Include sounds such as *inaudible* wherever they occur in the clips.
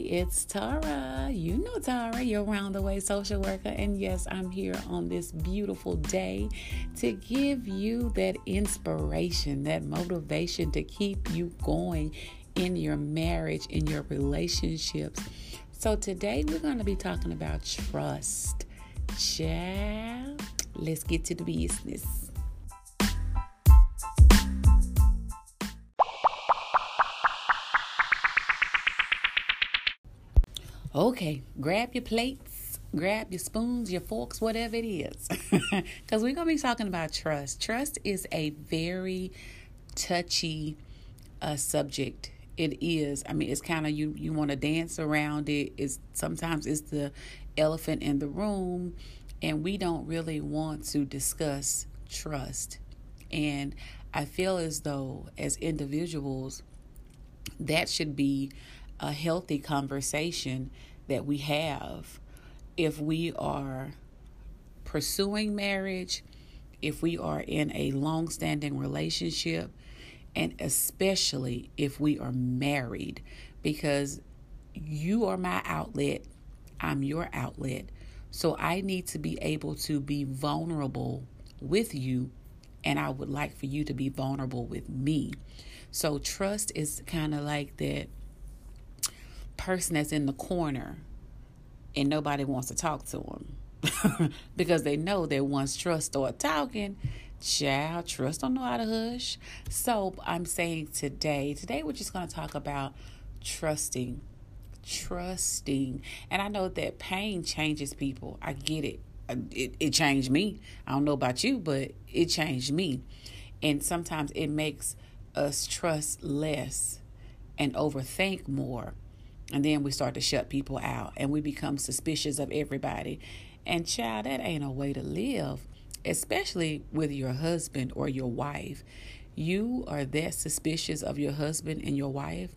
it's Tara. You know Tara, your round the way social worker. And yes, I'm here on this beautiful day to give you that inspiration, that motivation to keep you going in your marriage, in your relationships. So today we're going to be talking about trust. Child, let's get to the business. Okay, grab your plates, grab your spoons, your forks, whatever it is. *laughs* Because we're going to be talking about trust. Trust is a very touchy uh, subject. It is. I mean, it's kind of you. You want to dance around it. It's sometimes it's the elephant in the room, and we don't really want to discuss trust. And I feel as though, as individuals, that should be a healthy conversation that we have if we are pursuing marriage, if we are in a long standing relationship, and especially if we are married, because you are my outlet, I'm your outlet. So I need to be able to be vulnerable with you, and I would like for you to be vulnerable with me. So trust is kind of like that person that's in the corner and nobody wants to talk to them *laughs* because they know that once trust start talking, child, trust don't know how to hush. So I'm saying today, today we're just going to talk about trusting, trusting. And I know that pain changes people. I get it. Uh, it, it changed me. I don't know about you, but it changed me. And sometimes it makes us trust less and overthink more and then we start to shut people out and we become suspicious of everybody. And, child, that ain't a way to live, especially with your husband or your wife. You are that suspicious of your husband and your wife,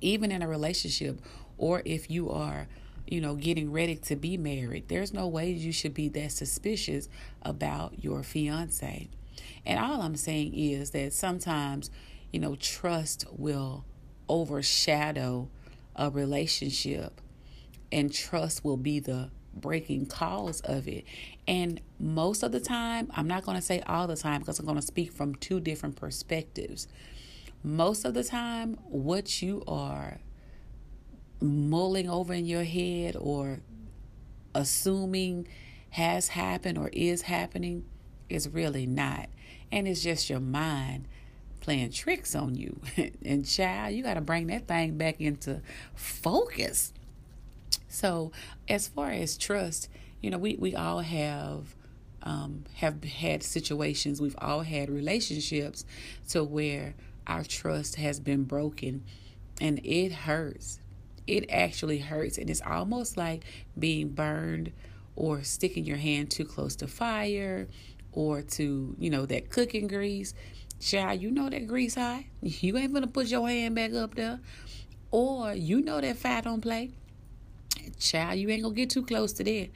even in a relationship, or if you are, you know, getting ready to be married, there's no way you should be that suspicious about your fiance. And all I'm saying is that sometimes, you know, trust will overshadow a relationship, and trust will be the breaking cause of it. And most of the time, I'm not going to say all the time because I'm going to speak from two different perspectives. Most of the time, what you are mulling over in your head or assuming has happened or is happening is really not. And it's just your mind playing tricks on you. *laughs* and child, you got to bring that thing back into focus. So, as far as trust, you know, we we all have um, have had situations. We've all had relationships to where our trust has been broken, and it hurts. It actually hurts, and it's almost like being burned or sticking your hand too close to fire or to you know that cooking grease Child, you know that grease high. You ain't gonna put your hand back up there. Or you know that fat don't play. Child, you ain't gonna get too close to that.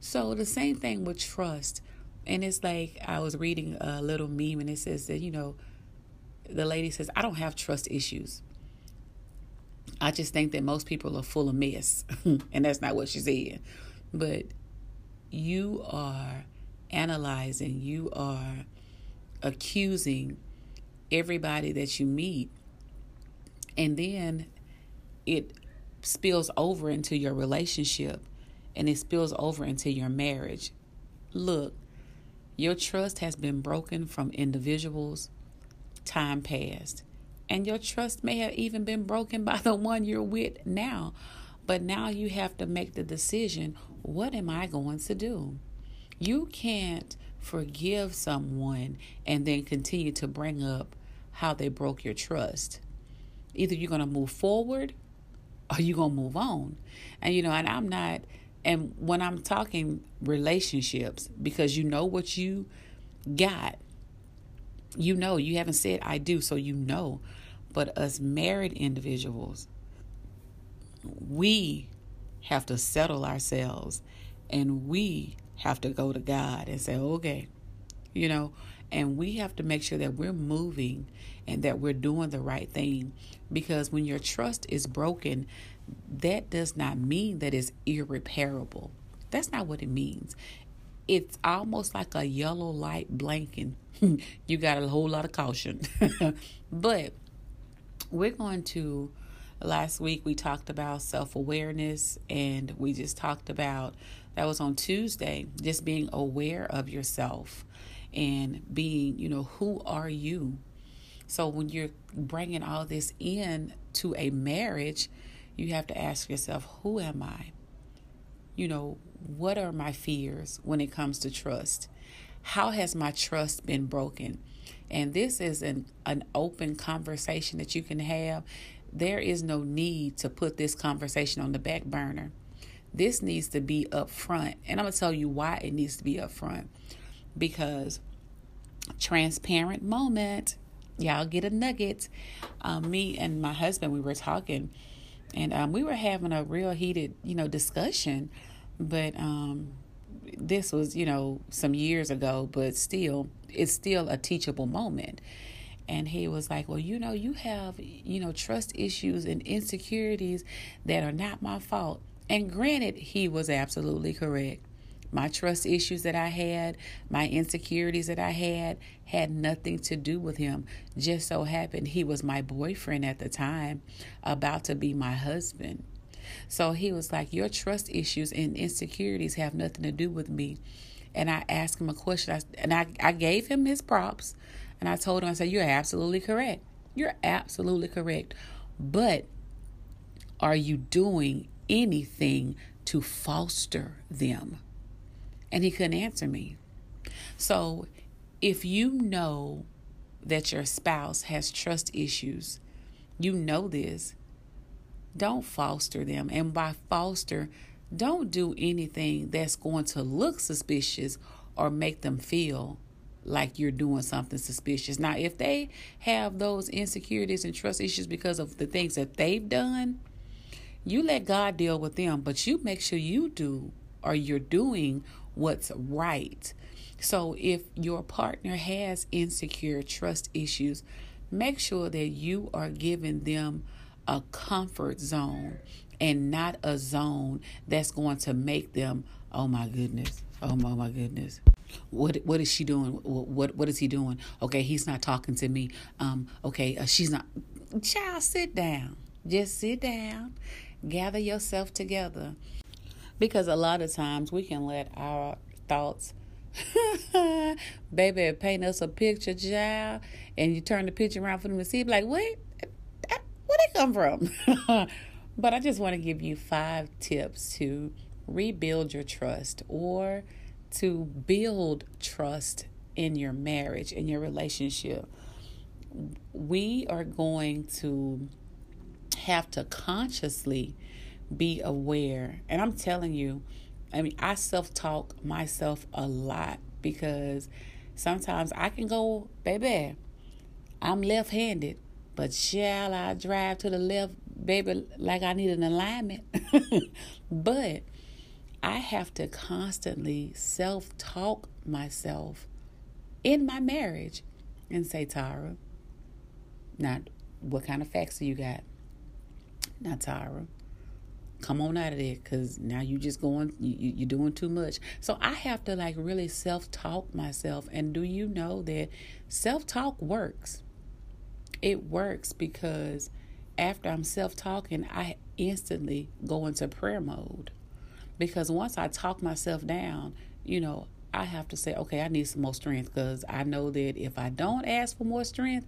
So the same thing with trust. And it's like I was reading a little meme and it says that, you know, the lady says, I don't have trust issues. I just think that most people are full of mess. *laughs* and that's not what she said. But you are analyzing, you are accusing everybody that you meet. And then it spills over into your relationship and it spills over into your marriage. Look, your trust has been broken from individuals time past. And your trust may have even been broken *laughs* by the one you're with now. But now you have to make the decision what am I going to do? You can't forgive someone and then continue to bring up how they broke your trust. Either you're going to move forward or you're going to move on. And, you know, and I'm not, and when I'm talking relationships, because you know what you got, you know, you haven't said I do, so you know. But us married individuals, we have to settle ourselves and we have to go to God and say, okay, you know, and we have to make sure that we're moving and that we're doing the right thing because when your trust is broken, that does not mean that it's irreparable. That's not what it means. It's almost like a yellow light blanking. *laughs* you got a whole lot of caution. *laughs* but we're going to last week we talked about self-awareness and we just talked about that was on Tuesday just being aware of yourself and being, you know, who are you? So when you're bringing all this in to a marriage, you have to ask yourself, who am I? You know, what are my fears when it comes to trust? How has my trust been broken? And this is an, an open conversation that you can have. There is no need to put this conversation on the back burner. This needs to be up front. And I'm going to tell you why it needs to be up front. Because transparent moment, y'all get a nugget. Um, me and my husband, we were talking and um, we were having a real heated, you know, discussion. But um, this was, you know, some years ago, but still, it's still a teachable moment. And he was like, Well, you know, you have, you know, trust issues and insecurities that are not my fault. And granted, he was absolutely correct. My trust issues that I had, my insecurities that I had, had nothing to do with him. Just so happened he was my boyfriend at the time, about to be my husband. So he was like, Your trust issues and insecurities have nothing to do with me. And I asked him a question, and I, I gave him his props. And I told him, I said, You're absolutely correct. You're absolutely correct. But are you doing anything to foster them? And he couldn't answer me. So if you know that your spouse has trust issues, you know this, don't foster them. And by foster, don't do anything that's going to look suspicious or make them feel like you're doing something suspicious. Now, if they have those insecurities and trust issues because of the things that they've done, you let God deal with them, but you make sure you do or you're doing what's right. So if your partner has insecure trust issues, make sure that you are giving them a comfort zone and not a zone that's going to make them, oh my goodness, oh my, my goodness. What what is she doing? What what is he doing? Okay, he's not talking to me. Um, okay, uh, she's not. Child, sit down. Just sit down. Gather yourself together because a lot of times we can let our thoughts *laughs* baby paint us a picture child and you turn the picture around for them to see like wait where they come from? *laughs* But i just want to give you five tips to rebuild your trust or to build trust in your marriage in your relationship. We are going to have to consciously be aware. And I'm telling you, I mean, I self talk myself a lot because sometimes I can go, baby, I'm left handed, but shall I drive to the left, baby, like I need an alignment? *laughs* but I have to constantly self talk myself in my marriage and say, Tara, not what kind of facts do you got? Not Tara come on out of there because now you're just going you, you're doing too much. So i have to like really self-talk myself. And do you know that self-talk works? It works because after i'm self-talking i instantly go into prayer mode. Because once i talk myself down you know i have to say okay i need some more strength because i know that if i don't ask for more strength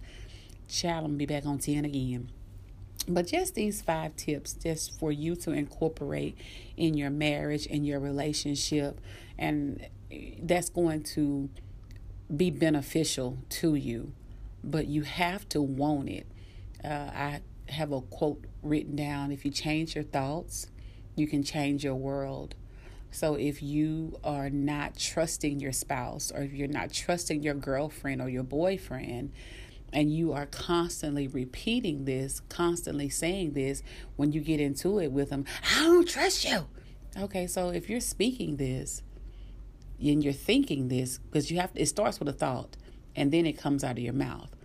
child i'm gonna be back on 10 again but just these five tips, just for you to incorporate in your marriage and your relationship, and that's going to be beneficial to you. But you have to want it. Uh, I have a quote written down if you change your thoughts, you can change your world. So if you are not trusting your spouse, or if you're not trusting your girlfriend or your boyfriend, and you are constantly repeating this, constantly saying this when you get into it with them, I don't trust you. Okay, so if you're speaking this and you're thinking this, because you have it starts with a thought and then it comes out of your mouth.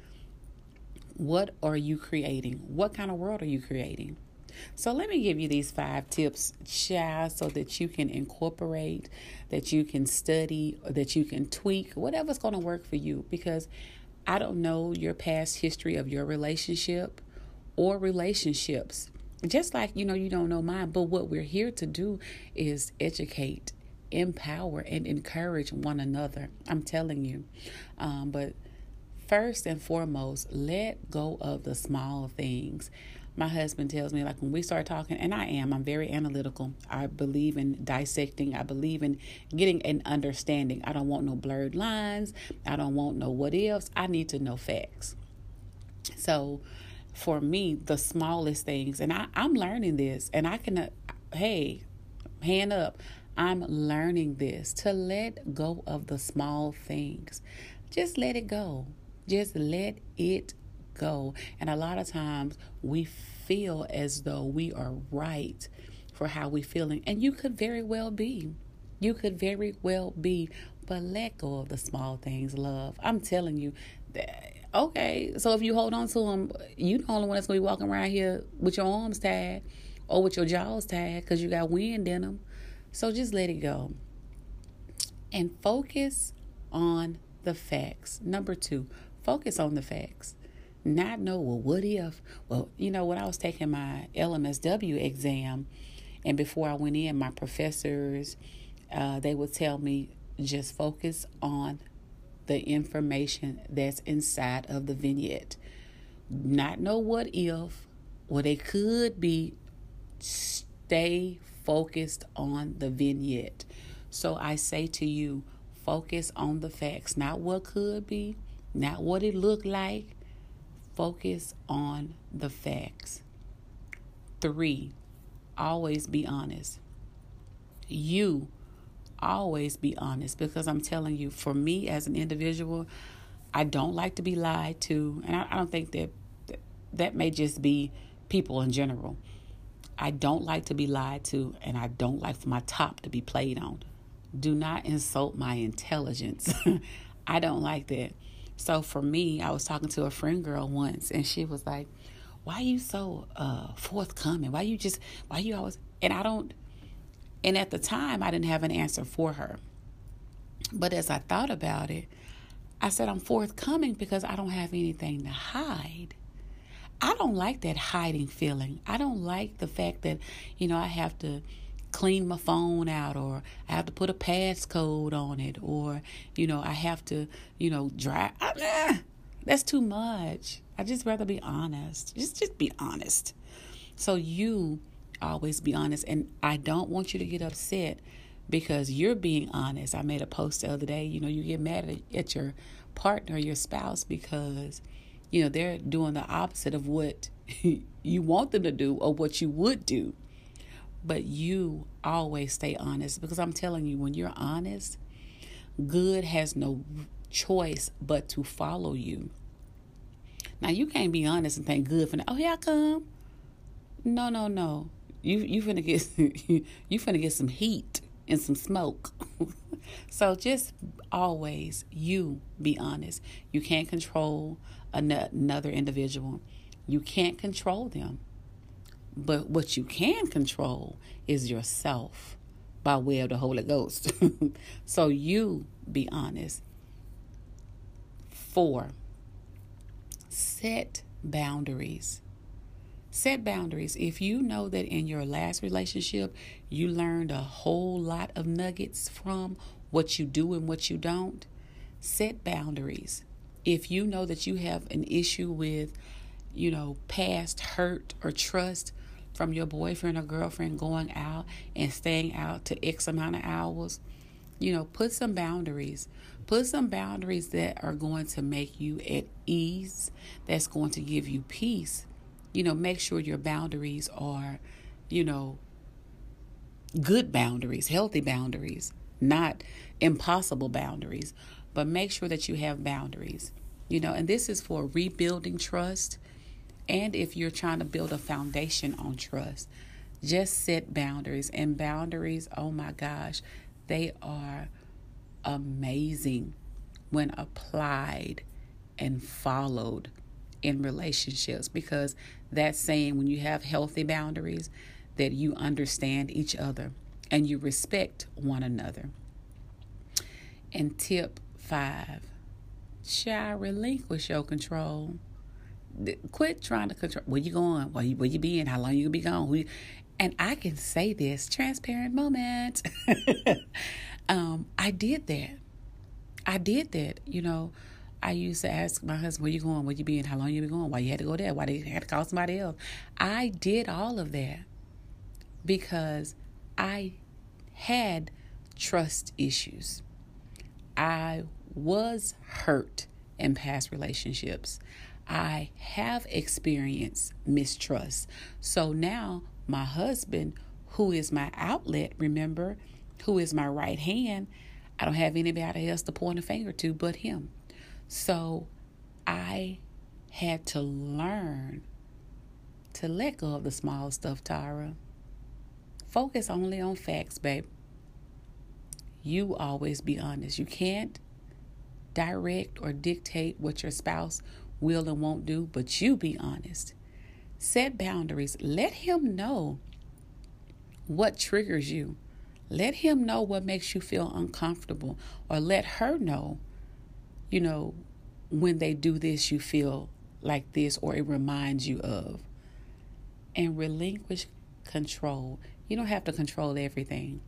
What are you creating? What kind of world are you creating? So let me give you these five tips, child, so that you can incorporate, that you can study, that you can tweak, whatever's going to work for you. Because I don't know your past history of your relationship or relationships. Just like, you know, you don't know mine, but what we're here to do is educate, empower, and encourage one another. I'm telling you. Um, but first and foremost, let go of the small things. My husband tells me, like, when we start talking, and I am, I'm very analytical. I believe in dissecting, I believe in getting an understanding. I don't want no blurred lines, I don't want no what ifs. I need to know facts. So, for me, the smallest things, and I, I'm learning this, and I can, uh, hey, hand up, I'm learning this to let go of the small things. Just let it go. Just let it go. And a lot of times we feel as though we are right for how we're feeling. And you could very well be. You could very well be. But let go of the small things, love. I'm telling you. That, okay, so if you hold on to them, you the only one that's going to be walking around here with your arms tied or with your jaws tied because you got wind in them. So just let it go. And focus on the facts. Number two, Focus on the facts. Not know, well, what if? Well, you know, when I was taking my LMSW exam, and before I went in, my professors, uh, they would tell me just focus on the information that's inside of the vignette. Not know what if, what they could be. Stay focused on the vignette. So I say to you, focus on the facts, not what could be, not what it looked like. Focus on the facts. Three, always be honest. You always be honest because I'm telling you, for me as an individual, I don't like to be lied to. And I, I don't think that that may just be people in general. I don't like to be lied to, and I don't like for my top to be played on. Do not insult my intelligence. *laughs* I don't like that. So for me, I was talking to a friend girl once, and she was like, "Why are you so uh, forthcoming? Why you just why you always?" And I don't. And at the time, I didn't have an answer for her. But as I thought about it, I said, I'm forthcoming because I don't have anything to hide. I don't like that hiding feeling. I don't like the fact that, you know, I have to clean my phone out or I have to put a passcode on it or you know I have to you know drive. I, eh, that's too much. I just rather be honest. Just just be honest. So you always be honest and I don't want you to get upset because you're being honest. I made a post the other day you know you get mad at your partner your spouse because you know they're doing the opposite of what *laughs* you want them to do or what you would do but you always stay honest because I'm telling you, when you're honest, good has no choice but to follow you. Now you can't be honest and think good for oh here I come. No, no, no. You you finna get *laughs* you finna get some heat and some smoke. *laughs* so just always you be honest. You can't control another individual. You can't control them. But what you can control is yourself by way of the Holy Ghost. *laughs* so you be honest. Four, set boundaries. Set boundaries. If you know that in your last relationship you learned a whole lot of nuggets from what you do and what you don't, set boundaries. If you know that you have an issue with, you know, past hurt or trust, from your boyfriend or girlfriend going out and staying out to X amount of hours. You know, put some boundaries. Put some boundaries that are going to make you at ease, that's going to give you peace. You know, make sure your boundaries are, you know, good boundaries, healthy boundaries, not impossible boundaries, but make sure that you have boundaries. You know, and this is for rebuilding trust and if you're trying to build a foundation on trust, just set boundaries. And boundaries, oh my gosh, they are amazing when applied and followed in relationships because that's saying when you have healthy boundaries that you understand each other and you respect one another. And tip five, shall relinquish your control. Quit trying to control where you going, where you where you being, how long you gonna be gone. You, and I can say this transparent moment. *laughs* um, I did that. I did that. You know, I used to ask my husband, "Where you going? Where you being? How long you been going? Why you had to go there? Why they had to call somebody else?" I did all of that because I had trust issues. I was hurt in past relationships. I have experienced mistrust. So now my husband, who is my outlet, remember, who is my right hand, I don't have anybody else to point a finger to but him. So I had to learn to let go of the small stuff, Tara. Focus only on facts, babe. You always be honest. You can't direct or dictate what your spouse will and won't do, but you be honest. Set boundaries. Let him know what triggers you. Let him know what makes you feel uncomfortable, or let her know, you know, when they do this, you feel like this, or it reminds you of. And relinquish control. You don't have to control everything.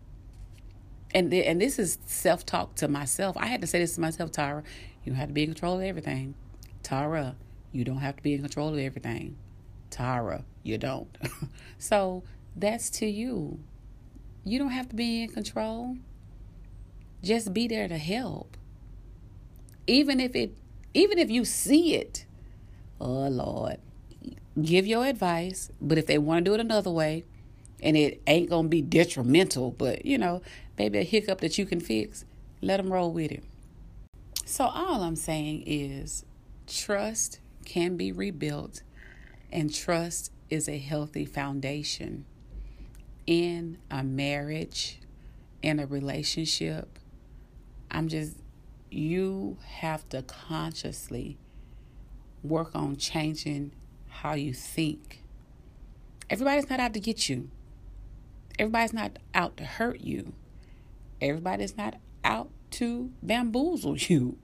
And th- and this is self talk to myself. I had to say this to myself, Tara. You have to be in control of everything. Tara, you don't have to be in control of everything. Tara, you don't. *laughs* so that's to you. You don't have to be in control. Just be there to help. Even if it even if you see it. Oh Lord. Give your advice, but if they want to do it another way, and it ain't gonna be detrimental, but you know, maybe a hiccup that you can fix, let them roll with it. So all I'm saying is trust can be rebuilt and trust is a healthy foundation in a marriage, in a relationship. I'm just you have to consciously work on changing how you think. Everybody's not out to get you. Everybody's not out to hurt you. Everybody's not out to bamboozle *laughs* you.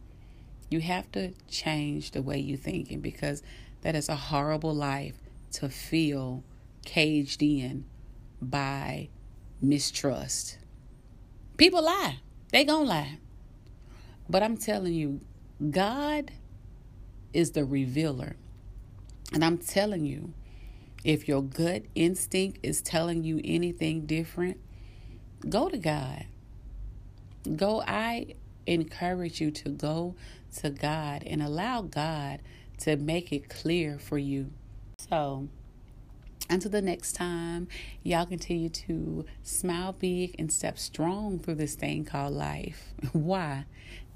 You have to change the way you're thinking because that is a horrible life to feel caged in by mistrust. People lie. They gonna lie. But I'm telling you, God is the revealer. And I'm telling you, if your gut instinct is telling you anything different, go to God. Go, I encourage you to go to God and allow God to make it clear for you. So, until the next time, y'all continue to smile big and step strong through this thing called life. *laughs* Why?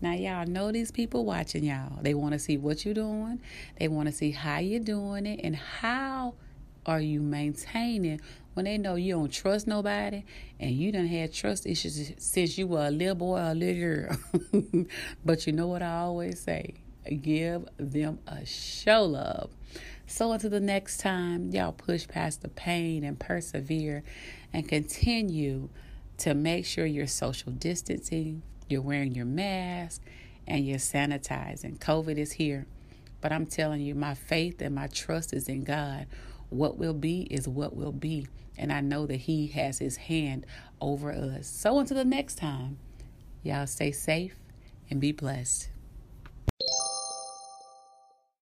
Now, y'all know these people watching y'all. They want to see what you're doing, they want to see how you're doing it, and how are you maintaining when they know you don't trust nobody and you done had trust issues since you were a little boy or a little girl. *laughs* but you know what I always say? Give them a show love. So until the next time, y'all push past the pain and persevere and continue to make sure you're social distancing, you're wearing your mask, and you're sanitizing. COVID is here. But I'm telling you, my faith and my trust is in God what will be is what will be. And I know that He has His hand over us. So until the next time, y'all stay safe and be blessed.